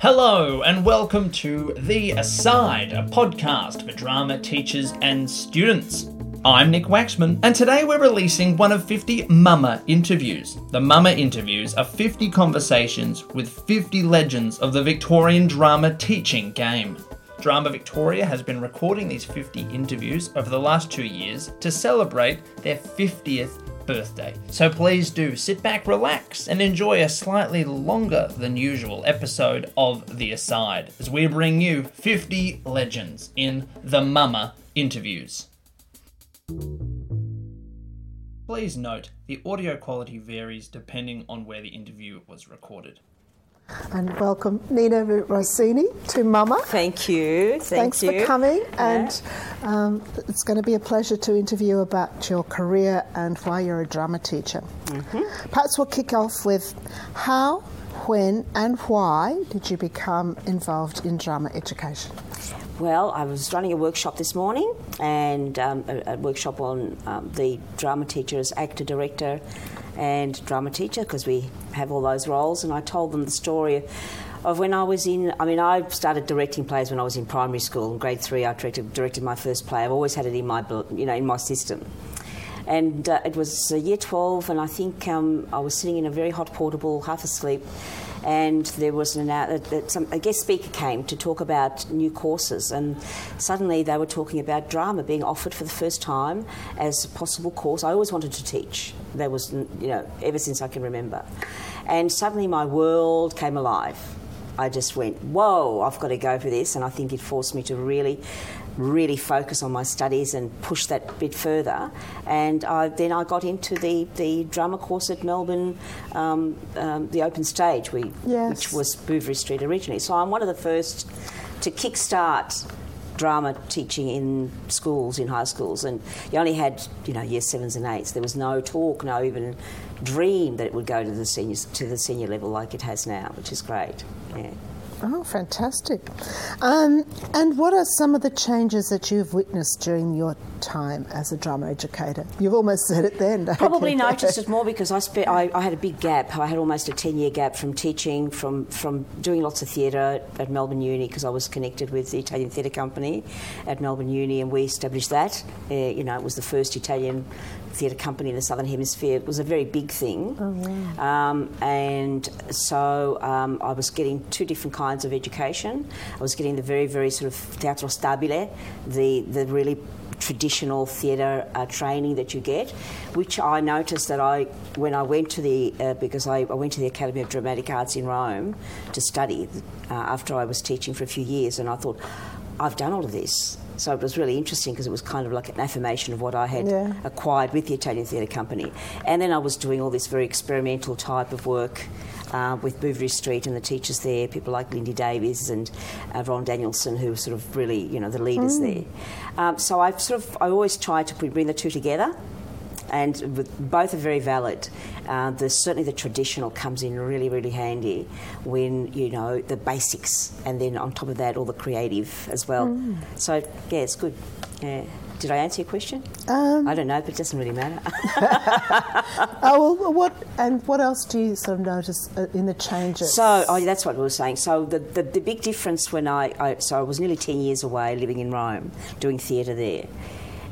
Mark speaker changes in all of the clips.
Speaker 1: Hello, and welcome to The Aside, a podcast for drama teachers and students. I'm Nick Waxman, and today we're releasing one of 50 Mama interviews. The Mama interviews are 50 conversations with 50 legends of the Victorian drama teaching game. Drama Victoria has been recording these 50 interviews over the last two years to celebrate their 50th birthday. So please do sit back, relax, and enjoy a slightly longer than usual episode of The Aside as we bring you 50 legends in the Mama interviews. Please note the audio quality varies depending on where the interview was recorded.
Speaker 2: And welcome Nina Rossini to Mama.
Speaker 3: Thank you. Thank
Speaker 2: Thanks
Speaker 3: you.
Speaker 2: for coming,
Speaker 3: Yeah.
Speaker 2: and um, it's going to be a pleasure to interview about your career and why you're a drama teacher.
Speaker 3: Mm-hmm.
Speaker 2: Perhaps we'll kick off with how, when, and why did you become involved in drama education?
Speaker 3: Well, I was running a workshop this morning, and um, a, a workshop on um, the drama teacher as actor, director, and drama teacher, because we have all those roles. And I told them the story of when I was in. I mean, I started directing plays when I was in primary school. In grade three, I directed, directed my first play. I've always had it in my, you know, in my system. And uh, it was uh, year 12, and I think um, I was sitting in a very hot portable, half asleep, and there was an uh, some, a guest speaker came to talk about new courses, and suddenly they were talking about drama being offered for the first time as a possible course. I always wanted to teach. There was, you know, ever since I can remember. And suddenly my world came alive. I just went, whoa, I've got to go for this. And I think it forced me to really, really focus on my studies and push that bit further. And I, then I got into the, the drama course at Melbourne, um, um, the open stage, we,
Speaker 2: Yes.
Speaker 3: which was Bouverie Street originally. So I'm one of the first to kickstart drama teaching in schools, in high schools, and you only had, you know, year sevens and eights. There was no talk, no even dream that it would go to the seniors to the senior level like it has now, which is great. Yeah.
Speaker 2: Oh, fantastic. Um, and what are some of the changes that you've witnessed during your time as a drama educator? You've almost said it then.
Speaker 3: Probably
Speaker 2: you?
Speaker 3: noticed it more because I, spent, I, I had a big gap. I had almost a 10 year gap from teaching, from, from doing lots of theatre at Melbourne Uni because I was connected with the Italian Theatre Company at Melbourne Uni and we established that. Uh, you know, it was the first Italian theatre company in the Southern Hemisphere. It was a very big thing. um, and so um, I was getting two different kinds of education. I was getting the very, very sort of teatro stabile, the, the really traditional theatre uh, training that you get, which I noticed that I, when I went to the, uh, because I, I went to the Academy of Dramatic Arts in Rome to study uh, after I was teaching for a few years, and I thought, I've done all of this. So it was really interesting because it was kind of like an affirmation of what I had
Speaker 2: Yeah.
Speaker 3: acquired with the Italian Theatre Company. And then I was doing all this very experimental type of work uh, with Bouverie Street and the teachers there, people like Lindy Davies and uh, Ron Danielson, who were sort of really, you know, the leaders there. Um, so I sort of, I always tried to bring the two together. And both are very valid. Uh, the, certainly, the traditional comes in really, really handy when you know the basics, and then on top of that, all the creative as well. So, yeah, it's good. Yeah. Did I answer your question?
Speaker 2: Um,
Speaker 3: I don't know, but it doesn't really matter.
Speaker 2: Oh, well, what and what else do you sort of notice uh, in the changes?
Speaker 3: So, oh, that's what we were saying. So, the, the, the big difference when I, I, so I was nearly 10 years away living in Rome, doing theatre there.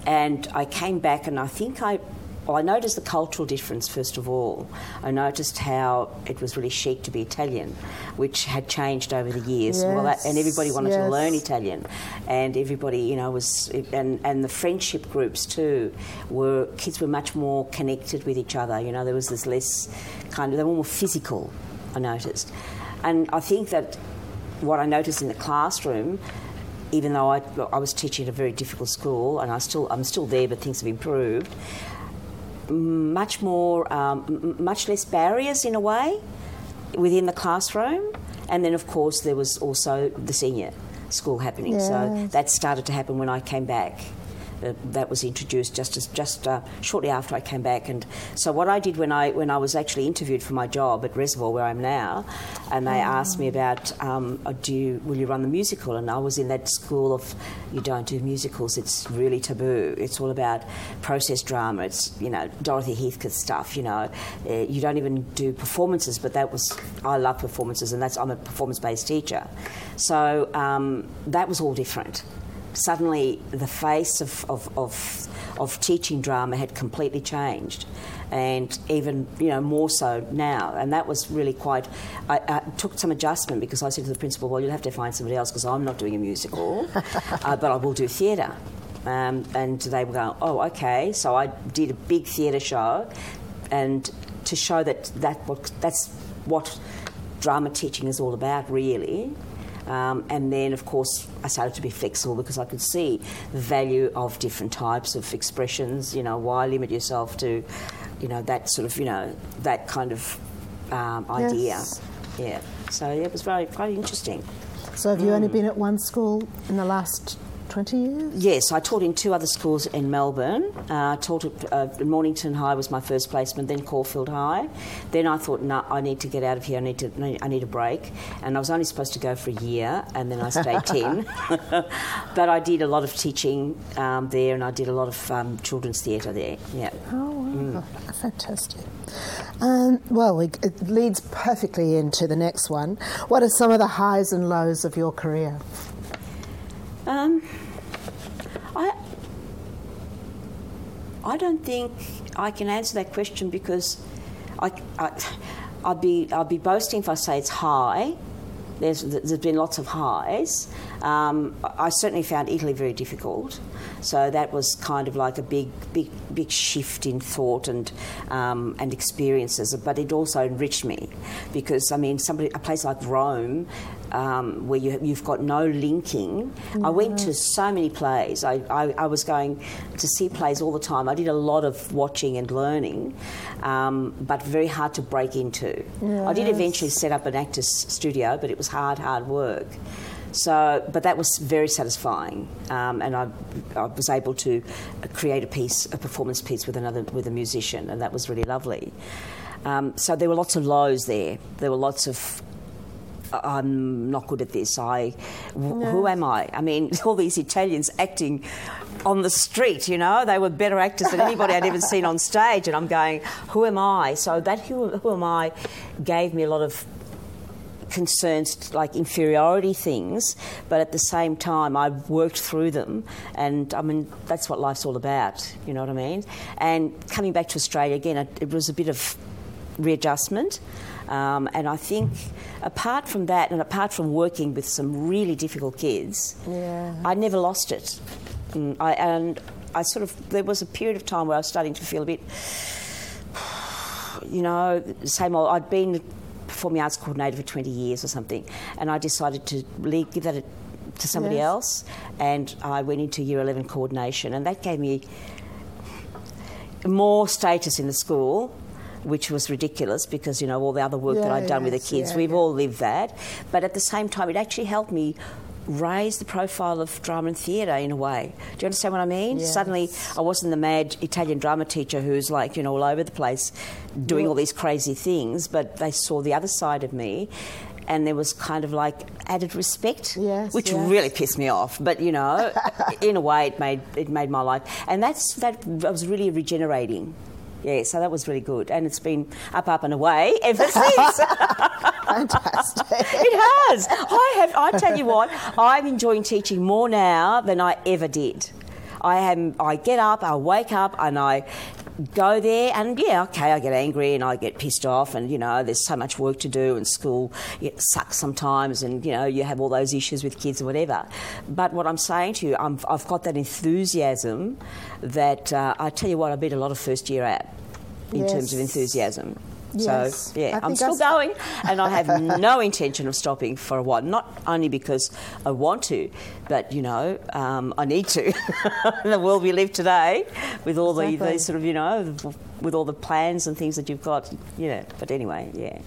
Speaker 3: And I came back and I think I, well, I noticed the cultural difference first of all. I noticed how it was really chic to be Italian, which had changed over the years. well, that, and everybody wanted to learn. Italian, and everybody, you know, was and and the friendship groups too were kids were much more connected with each other. You know, there was this less kind of they were more physical. I noticed, and I think that what I noticed in the classroom. Even though I, I was teaching at a very difficult school, and I still I'm still there, but things have improved much more, um, m- much less barriers in a way within the classroom. And then, of course, there was also the senior school happening. So that started to happen when I came back. Uh, that was introduced just as, just uh, shortly after I came back. And so what I did when I when I was actually interviewed for my job at Reservoir, where I'm now, and they asked me about um, uh, do you, will you run the musical? And I was in that school of you don't do musicals. It's really taboo. It's all about process drama. It's you know Dorothy Heathcote stuff. You know, uh, you don't even do performances. But that was I love performances, and that's I'm a performance based teacher. So um, that was all different suddenly the face of, of, of, of, teaching drama had completely changed. And even you know more so now. And that was really quite I, I took some adjustment because I said to the principal well you'll have to find somebody else because I'm not doing a musical. Uh, but I will do theatre. Um, and they were going oh okay. So I did a big theatre show. And to show that, that what, that's what drama teaching is all about really um, and then, of course, I started to be flexible because I could see the value of different types of expressions. You know, why limit yourself to, you know, that sort of, you know, that kind of um, idea. Yes. Yeah. So yeah, it was very, very interesting.
Speaker 2: So have you mm. only been at one school in the last 20 years?
Speaker 3: Yes, I taught in two other schools in Melbourne. Uh, I taught at uh, Mornington High was my first placement, then Caulfield High. Then I thought, no, I need to get out of here. I need to, I need a break. And I was only supposed to go for a year, and then I stayed 10. but I did a lot of teaching um, there, and I did a lot of um, children's theatre there. Yeah.
Speaker 2: Oh, wow. Mm. fantastic. Um, well, it leads perfectly into the next one. What are some of the highs and lows of your career?
Speaker 3: Um, I, I don't think I can answer that question because I, I, I'd be I'd be boasting if I say it's high. There's there's been lots of highs. Um, I certainly found Italy very difficult, so that was kind of like a big big big shift in thought and um, and experiences. But it also enriched me because I mean, somebody a place like Rome um, where you, have got no linking. I went to so many plays. I, I, I, was going to see plays all the time. I did a lot of watching and learning, um, but very hard to break into. Yes. I did eventually set up an actor's studio, but it was hard, hard work. So, but that was very satisfying, um, and I, I, was able to create a piece, a performance piece with another, with a musician, and that was really lovely. Um, so there were lots of lows there. There were lots of I'm not good at this. I, no. who am I? I mean, all these Italians acting on the street, you know, they were better actors than anybody I'd ever seen on stage. And I'm going, who am I? So that who, who am I gave me a lot of concerns like inferiority things, but at the same time, I worked through them, and I mean that's what life's all about. You know what I mean? And coming back to Australia again, it was a bit of readjustment. Um, and I think, apart from that, and apart from working with some really difficult kids, yeah. I never lost it. Mm, I, and I sort of, there was a period of time where I was starting to feel a bit, you know, same old. I'd been performing arts coordinator for 20 years or something, and I decided to leave, give that a, to somebody yes. else, and I went into year 11 coordination, and that gave me more status in the school which was ridiculous because, you know, all the other work yeah, that I'd done yes, with the kids, yeah, we've yeah. all lived that. But at the same time, it actually helped me raise the profile of drama and theatre in a way. Do you understand what I mean? Yes. Suddenly, I wasn't the mad Italian drama teacher who's like, you know, all over the place doing all these crazy things, but they saw the other side of me. And there was kind of like added respect,
Speaker 2: yes,
Speaker 3: which
Speaker 2: yes.
Speaker 3: really pissed me off. But you know, in a way, it made it made my life, and that's that was really regenerating yeah, so that was really good, and it's been up, up and away ever since.
Speaker 2: Fantastic.
Speaker 3: it has. I have. I tell you what, I'm enjoying teaching more now than I ever did. I am. I get up, I wake up, and I go there and yeah okay I get angry and I get pissed off and you know there's so much work to do and school it sucks sometimes and you know you have all those issues with kids or whatever but what I'm saying to you i have got that enthusiasm that uh, I tell you what I beat a lot of first year at in yes. terms of enthusiasm Yes. So, yeah, I'm still going and I have no intention of stopping for a while. Not only because I want to, but, you know, um, I need to. in the world we live today, with all exactly. the, the sort of, you know, with all the plans and things that you've got, you know. But anyway, yeah.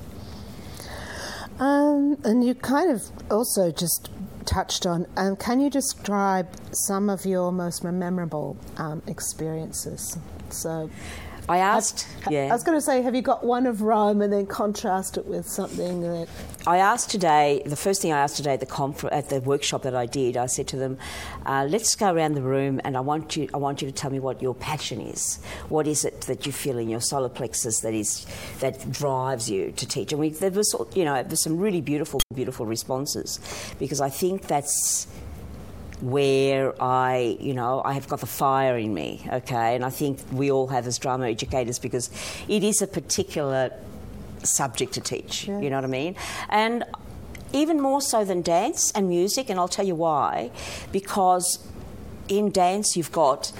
Speaker 2: Um, and you kind of also just touched on. Um, can you describe some of your most memorable um, experiences? So,
Speaker 3: I asked, yeah.
Speaker 2: I was going to say, have you got one of Rome and then contrast it with something that.
Speaker 3: I asked today, the first thing I asked today at the, confer- at the workshop that I did, I said to them, uh, let's go around the room and I want, you, I want you to tell me what your passion is. What is it that you feel in your solar plexus that, is, that drives you to teach? And we, there was, you know, there's some really beautiful, beautiful responses because I think that's where I, you know, I have got the fire in me, okay? And I think we all have as drama educators because it is a particular subject to teach, yeah. you know what I mean? And even more so than dance and music, and I'll tell you why. Because in dance, you've got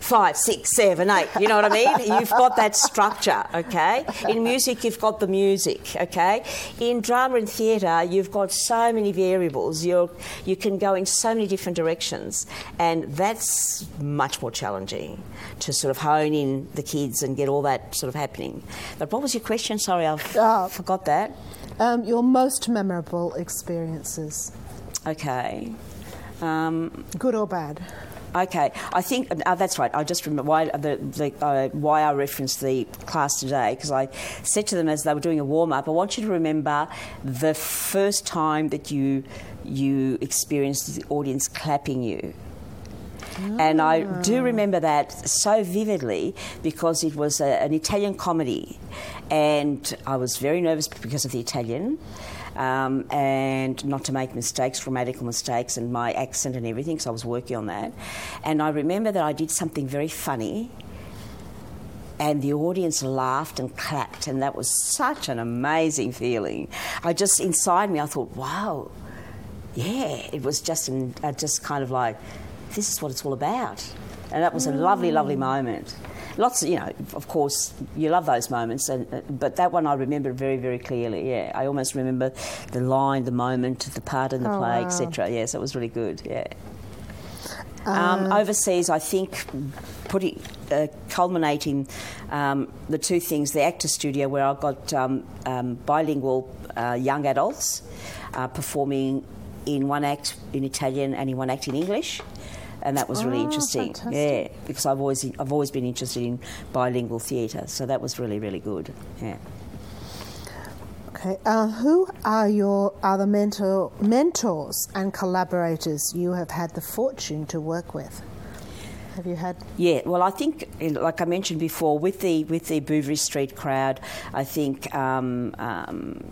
Speaker 3: five, six, seven, eight. You know what I mean? You've got that structure, okay? In music, you've got the music, okay? In drama and theatre, you've got so many variables. You're, you can go in so many different directions, and that's much more challenging to sort of hone in the kids and get all that sort of happening. But what was your question? Sorry, I uh, forgot that.
Speaker 2: Um, your most memorable experiences.
Speaker 3: Okay. Um,
Speaker 2: Good or bad?
Speaker 3: Okay, I think uh, that's right. I just remember why the, the uh, why I referenced the class today because I said to them as they were doing a warm up, I want you to remember the first time that you you experienced the audience clapping you. And I do ah. remember that so vividly because it was a, an Italian comedy, and I was very nervous because of the Italian um, and not to make mistakes, grammatical mistakes, and my accent and everything. So I was working on that. And I remember that I did something very funny. And the audience laughed and clapped, and that was such an amazing feeling. I just, inside me, I thought, wow, yeah, it was just, an, uh, just kind of like, this is what it's all about. And that was a lovely, lovely moment lots of, you know, of course, you love those moments, and, uh, but that one I remember very, very clearly. Yeah, I almost remember the line, the moment, the part in the oh, play, wow. etc. Yes, it was really good. Yeah. Um, uh, overseas, I think, putting uh, culminating um, the two things: the actor studio, where I got um, um bilingual uh, young adults uh, performing in one act in Italian and in one act in English and that was really
Speaker 2: oh,
Speaker 3: interesting.
Speaker 2: Fantastic.
Speaker 3: Yeah, because I've always I've always been interested in bilingual theatre, so that was really really good. Yeah.
Speaker 2: Okay, uh, who are your other mentor, mentors and collaborators you have had the fortune to work with? Have you had?
Speaker 3: Yeah, well, I think, like I mentioned before, with the with the Bouverie Street crowd, I think um, um,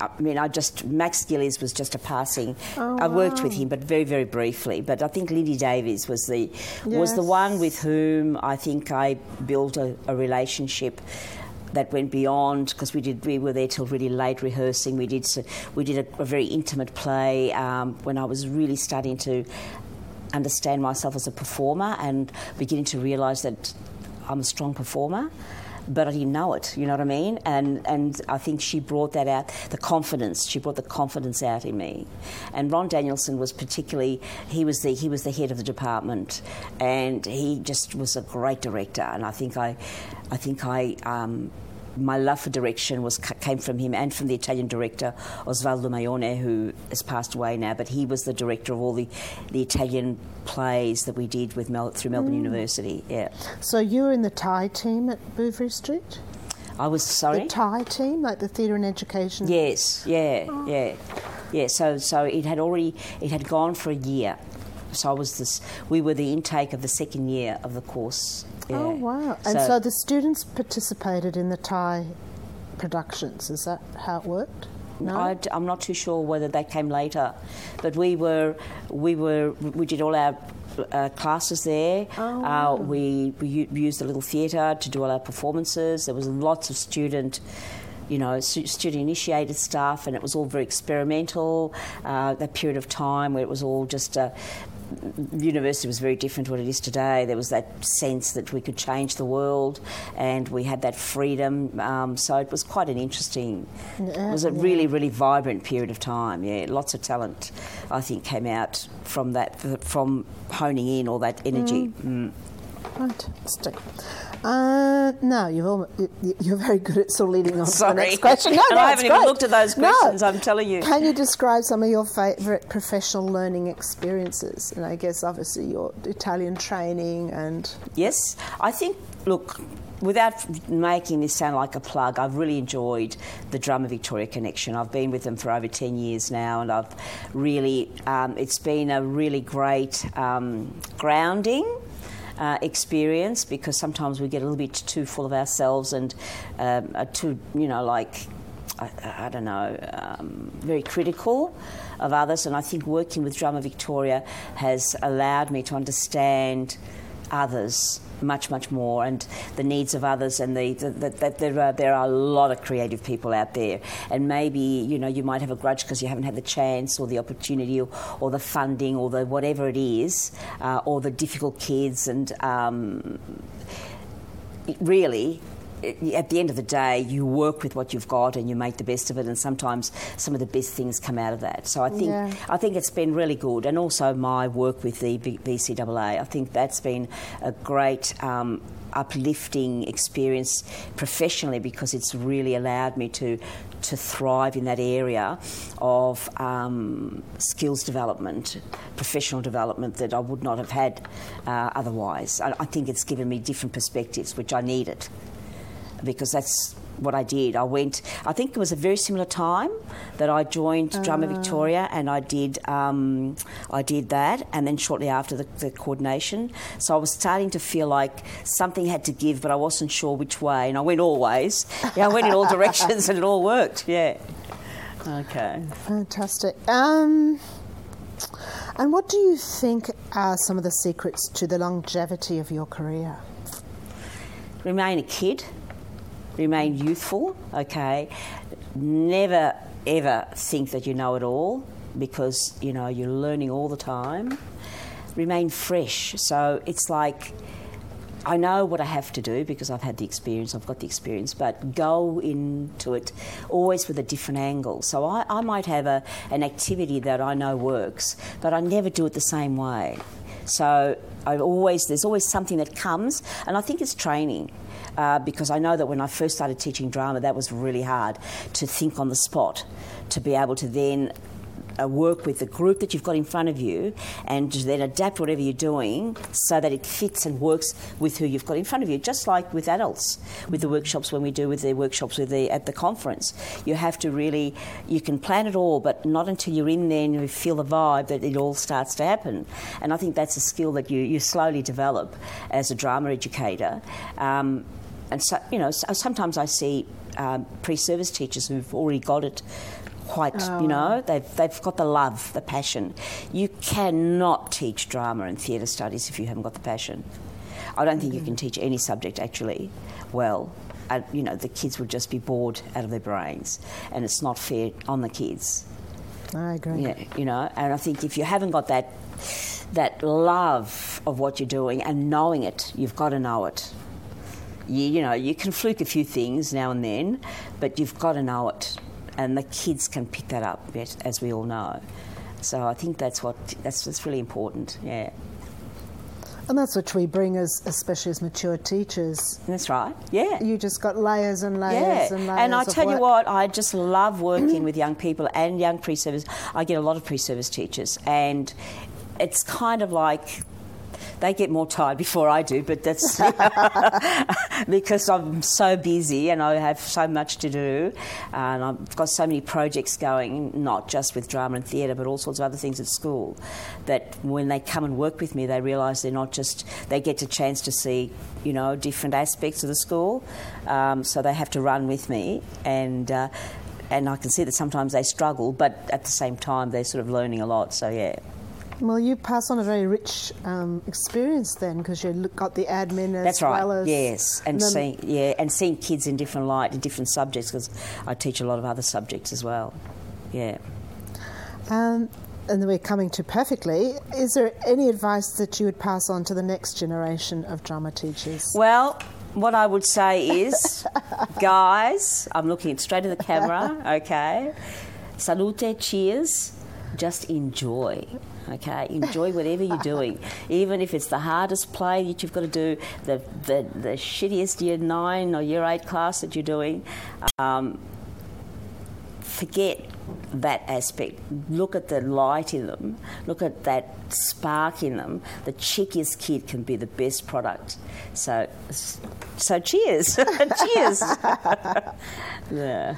Speaker 3: I mean, I just Max Gillies was just a passing. Oh, I worked wow. with him, but very, very briefly. But I think Lindy Davies was the yes. was the one with whom I think I built a, a relationship that went beyond because we did we were there till really late rehearsing. We did we did a, a very intimate play um, when I was really starting to understand myself as a performer and beginning to realise that I'm a strong performer but I didn't know it. You know what I mean? And and I think she brought that out, the confidence. She brought the confidence out in me. And Ron Danielson was particularly he was the he was the head of the department, and he just was a great director. And I think I, I think I. Um, my love for direction was came from him and from the Italian director Osvaldo Maione, who has passed away now. But he was the director of all the, the Italian plays that we did with Mel- through Melbourne mm. University. Yeah.
Speaker 2: So you were in the TIE team at Bouverie Street.
Speaker 3: I was sorry.
Speaker 2: The TIE team, like the theatre and education.
Speaker 3: Yes. Yeah. Oh. Yeah. Yeah. So so it had already it had gone for a year. So I was this. We were the intake of the second year of the course
Speaker 2: yeah. Oh, wow. And so, so the students participated in the TIE productions. Is that how it worked? No?
Speaker 3: I, am not too sure whether they came later, but we were we were we did all our uh, classes there.
Speaker 2: Oh, wow.
Speaker 3: uh, we, we used the little theatre to do all our performances. There was lots of student you know, student initiated stuff, and it was all very experimental. Uh, that period of time where it was all just uh, university was very different to what it is today. There was that sense that we could change the world, and we had that freedom. Um, so it was quite an interesting. It was a really, really vibrant period of time. Yeah, lots of talent, I think, came out from that, from honing in all that energy. Mm.
Speaker 2: Mm. Fantastic. Uh, no, you've almost, you, you're very good at sort of leading on to the next question. No, no,
Speaker 3: I haven't even
Speaker 2: great.
Speaker 3: looked at those
Speaker 2: No.
Speaker 3: questions, I'm telling you.
Speaker 2: Can you describe some of your favourite professional learning experiences? And I guess obviously your Italian training and
Speaker 3: Yes, I think, look, without making this sound like a plug, I've really enjoyed the Drama Victoria connection. I've been with them for over 10 years now, and I've really, um, it's been a really great um, grounding. Uh, experience because sometimes we get a little bit too full of ourselves and um, are too, you know, like I, I don't know, um, very critical of others. And I think working with Drama Victoria has allowed me to understand others much, much more and the needs of others. And the, the, the, that there, are, there are a lot of creative people out there. And maybe, you know, you might have a grudge because you haven't had the chance or the opportunity or, or the funding or the whatever it is, uh, or the difficult kids. And um, really, at the end of the day, you work with what you've got and you make the best of it. And sometimes some of the best things come out of that. So I think
Speaker 2: Yeah.
Speaker 3: I think it's been really good. And also my work with the VCAA, I think that's been a great. Um, uplifting experience professionally because it's really allowed me to to thrive in that area of um, skills development, professional development that I would not have had uh, otherwise. I, I think it's given me different perspectives, which I needed because that's what I did. I went, I think it was a very similar time that I joined Drama Victoria and I did, um, I did that and then shortly after the, the coordination. So I was starting to feel like something had to give but I wasn't sure which way and I went all ways. Yeah, I went in all directions and it all worked, yeah. Okay.
Speaker 2: fantastic. Um, and what do you think are some of the secrets to the longevity of your career?
Speaker 3: remain a kid, remain youthful, okay? Never ever think that you know it all because, you know, you're learning all the time. Remain fresh. So it's like I know what I have to do because I've had the experience, I've got the experience, but go into it always with a different angle. So I, I might have a, an activity that I know works, but I never do it the same way. So I always there's always something that comes, and I think it's training. Uh, because I know that when I first started teaching drama, that was really hard to think on the spot, to be able to then uh, work with the group that you've got in front of you and then adapt whatever you're doing so that it fits and works with who you've got in front of you. Just like with adults, with the workshops when we do with the workshops with the, at the conference, you have to really you can plan it all, but not until you're in there and you feel the vibe that it all starts to happen. And I think that's a skill that you, you slowly develop as a drama educator. Um, and so, you know, sometimes I see um, pre-service teachers who've already got it quite, you know, they've, they've got the love, the passion. You cannot teach drama and theatre studies if you haven't got the passion. I don't think you can teach any subject actually well. Uh, you know, the kids would just be bored out of their brains, and it's not fair on the kids.
Speaker 2: I agree.
Speaker 3: Yeah, you know, and I think if you haven't got that that love of what you're doing and knowing it, you've got to know it. You, you know, you can fluke a few things now and then, but you've got to know it, and the kids can pick that up, as we all know. So I think that's what that's that's really important. Yeah,
Speaker 2: And that's what we bring as, especially as mature teachers.
Speaker 3: that's right. Yeah.
Speaker 2: You just got layers and layers
Speaker 3: Yeah,
Speaker 2: and layers.
Speaker 3: and I tell you what, I just love working with young people and young pre-service. I get a lot of pre-service teachers, and it's kind of like they get more tired before I do, but that's because I'm so busy and I have so much to do, and I've got so many projects going, not just with drama and theatre, but all sorts of other things at school. That when they come and work with me, they realise they're not just they get a chance to see, you know, different aspects of the school, um, so they have to run with me and. Uh, and I can see that sometimes they struggle, but at the same time they're sort of learning a lot. So yeah,
Speaker 2: Well, you pass on a very rich um, experience then, because you got the admin as
Speaker 3: That's right.
Speaker 2: well as
Speaker 3: yes, and
Speaker 2: then-
Speaker 3: seeing yeah, and seeing kids in different light, in different subjects, because I teach a lot of other subjects as well. Yeah.
Speaker 2: Um, and we're coming to perfectly. Is there any advice that you would pass on to the next generation of drama teachers?
Speaker 3: Well, what I would say is, guys, I'm looking straight at the camera. Okay, salute, cheers. Just enjoy. Okay, enjoy whatever you're doing, even if it's the hardest play that you've got to do, the the, the shittiest year nine or year eight class that you're doing. Um, forget that aspect. Look at the light in them. Look at that spark in them. The cheekiest kid can be the best product. So, so cheers, cheers. yeah.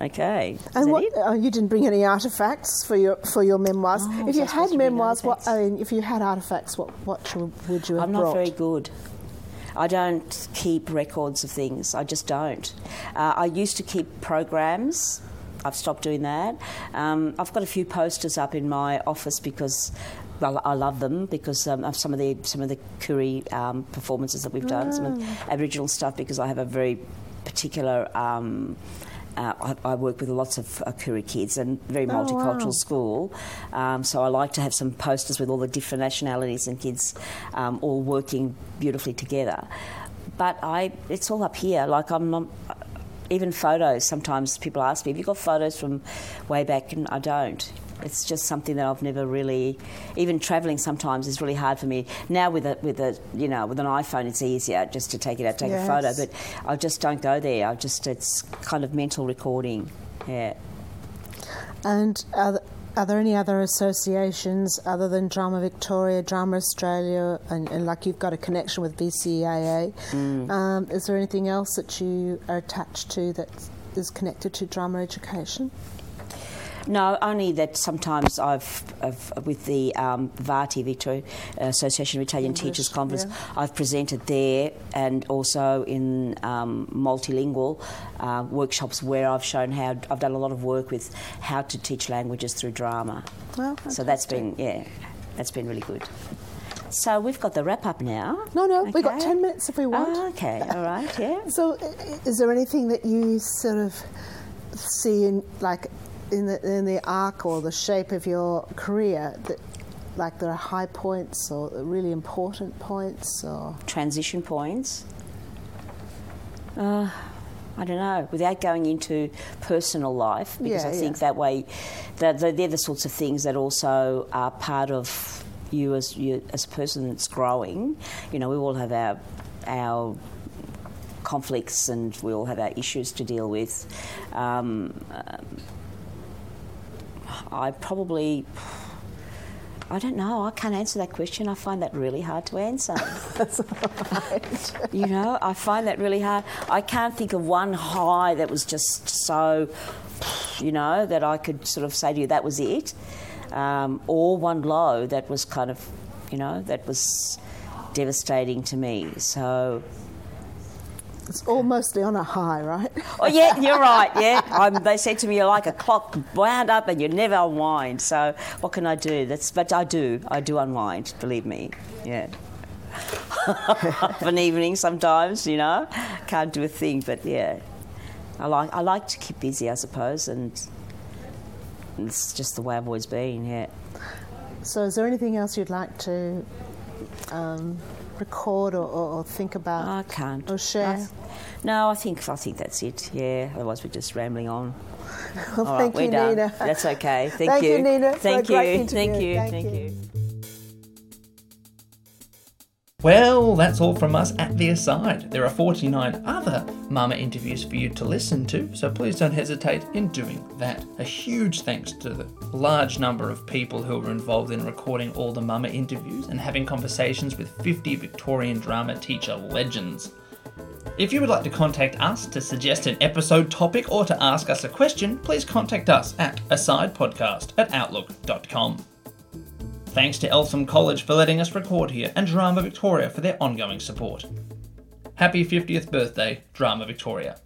Speaker 3: Okay. Is
Speaker 2: And what uh, you didn't bring any artifacts for your for your memoirs.
Speaker 3: Oh,
Speaker 2: if you had
Speaker 3: supposed to bring
Speaker 2: memoirs, what I mean, if you had artifacts, what what would you have
Speaker 3: I'm
Speaker 2: brought?
Speaker 3: not very good. I don't keep records of things. I just don't. Uh, I used to keep programs. I've stopped doing that. Um, I've got a few posters up in my office because. Well, I love them because um, of some of the some of the Koori um, performances that we've done, some of the Aboriginal stuff. Because I have a very particular. Um, uh, I, I work with lots of uh, Koori kids and very
Speaker 2: Oh,
Speaker 3: multicultural
Speaker 2: wow.
Speaker 3: school. Um, so I like to have some posters with all the different nationalities and kids um, all working beautifully together. But I, it's all up here. Like I'm not. Even photos. Sometimes people ask me, "Have you got photos from way back?" And I don't. It's just something that I've never really. Even travelling sometimes is really hard for me. Now with a with a you know with an iPhone, it's easier just to take it out, take a photo. But I just don't go there. I just it's kind of mental recording. Yeah.
Speaker 2: And are, th- are there any other associations other than Drama Victoria, Drama Australia, and, and like you've got a connection with VCAA?
Speaker 3: Mm.
Speaker 2: Um, is there anything else that you are attached to that is connected to drama education?
Speaker 3: No, only that sometimes I've, I've with the um, VARTI, Victoria Association of Italian
Speaker 2: English,
Speaker 3: Teachers Conference,
Speaker 2: yeah.
Speaker 3: I've presented there and also in um, multilingual uh, workshops where I've shown how I've done a lot of work with how to teach languages through drama.
Speaker 2: Well,
Speaker 3: so that's been yeah, that's been really good. So we've got the wrap up now.
Speaker 2: No, no, we've got 10 minutes if we want.
Speaker 3: Oh, okay, all right, yeah.
Speaker 2: So, is there anything that you sort of see in like in the in the arc or the shape of your career that like there are high points or really important points or
Speaker 3: transition points? Uh, I don't know. Without going into personal life, because
Speaker 2: Yeah,
Speaker 3: I
Speaker 2: yeah.
Speaker 3: think that way, that that they're the sorts of things that also are part of you as you as a person that's growing. You know, we all have our our conflicts and we all have our issues to deal with. Um, um, I probably. I don't know. I can't answer that question. I find that really hard to answer. you know, I find that really hard. I can't think of one high that was just so, you know, that I could sort of say to you that was it, um, or one low that was kind of, you know, that was devastating to me. So,
Speaker 2: it's all mostly on a high, right?
Speaker 3: oh yeah, you're right. Yeah, um, they said to me, "You're like a clock wound up, and you never unwind." So, what can I do? That's but I do. I do unwind. Believe me. Yeah. of an evening sometimes, you know, can't do a thing. But yeah, I like I like to keep busy, I suppose, and it's just the way I've always been. Yeah.
Speaker 2: So, is there anything else you'd like to um, record or, or, or think about
Speaker 3: I can't.
Speaker 2: or share?
Speaker 3: I- no, I think I think that's it. Yeah. Otherwise, we're just rambling on.
Speaker 2: Well,
Speaker 3: All right,
Speaker 2: thank
Speaker 3: we're
Speaker 2: you,
Speaker 3: done.
Speaker 2: Nina.
Speaker 3: That's okay. Thank,
Speaker 2: Thank you, Nina, for a
Speaker 3: Thank you. Thank you.
Speaker 2: Thank
Speaker 3: Thank
Speaker 2: you.
Speaker 3: you.
Speaker 1: Well, that's all from us at The Aside. There are 49 other Mama interviews for you to listen to, so please don't hesitate in doing that. A huge thanks to the large number of people who were involved in recording all the Mama interviews and having conversations with 50 Victorian drama teacher legends. If you would like to contact us to suggest an episode topic or to ask us a question, please contact us at asidepodcast at outlook.com. Thanks to Eltham College for letting us record here and Drama Victoria for their ongoing support. Happy 50th birthday, Drama Victoria.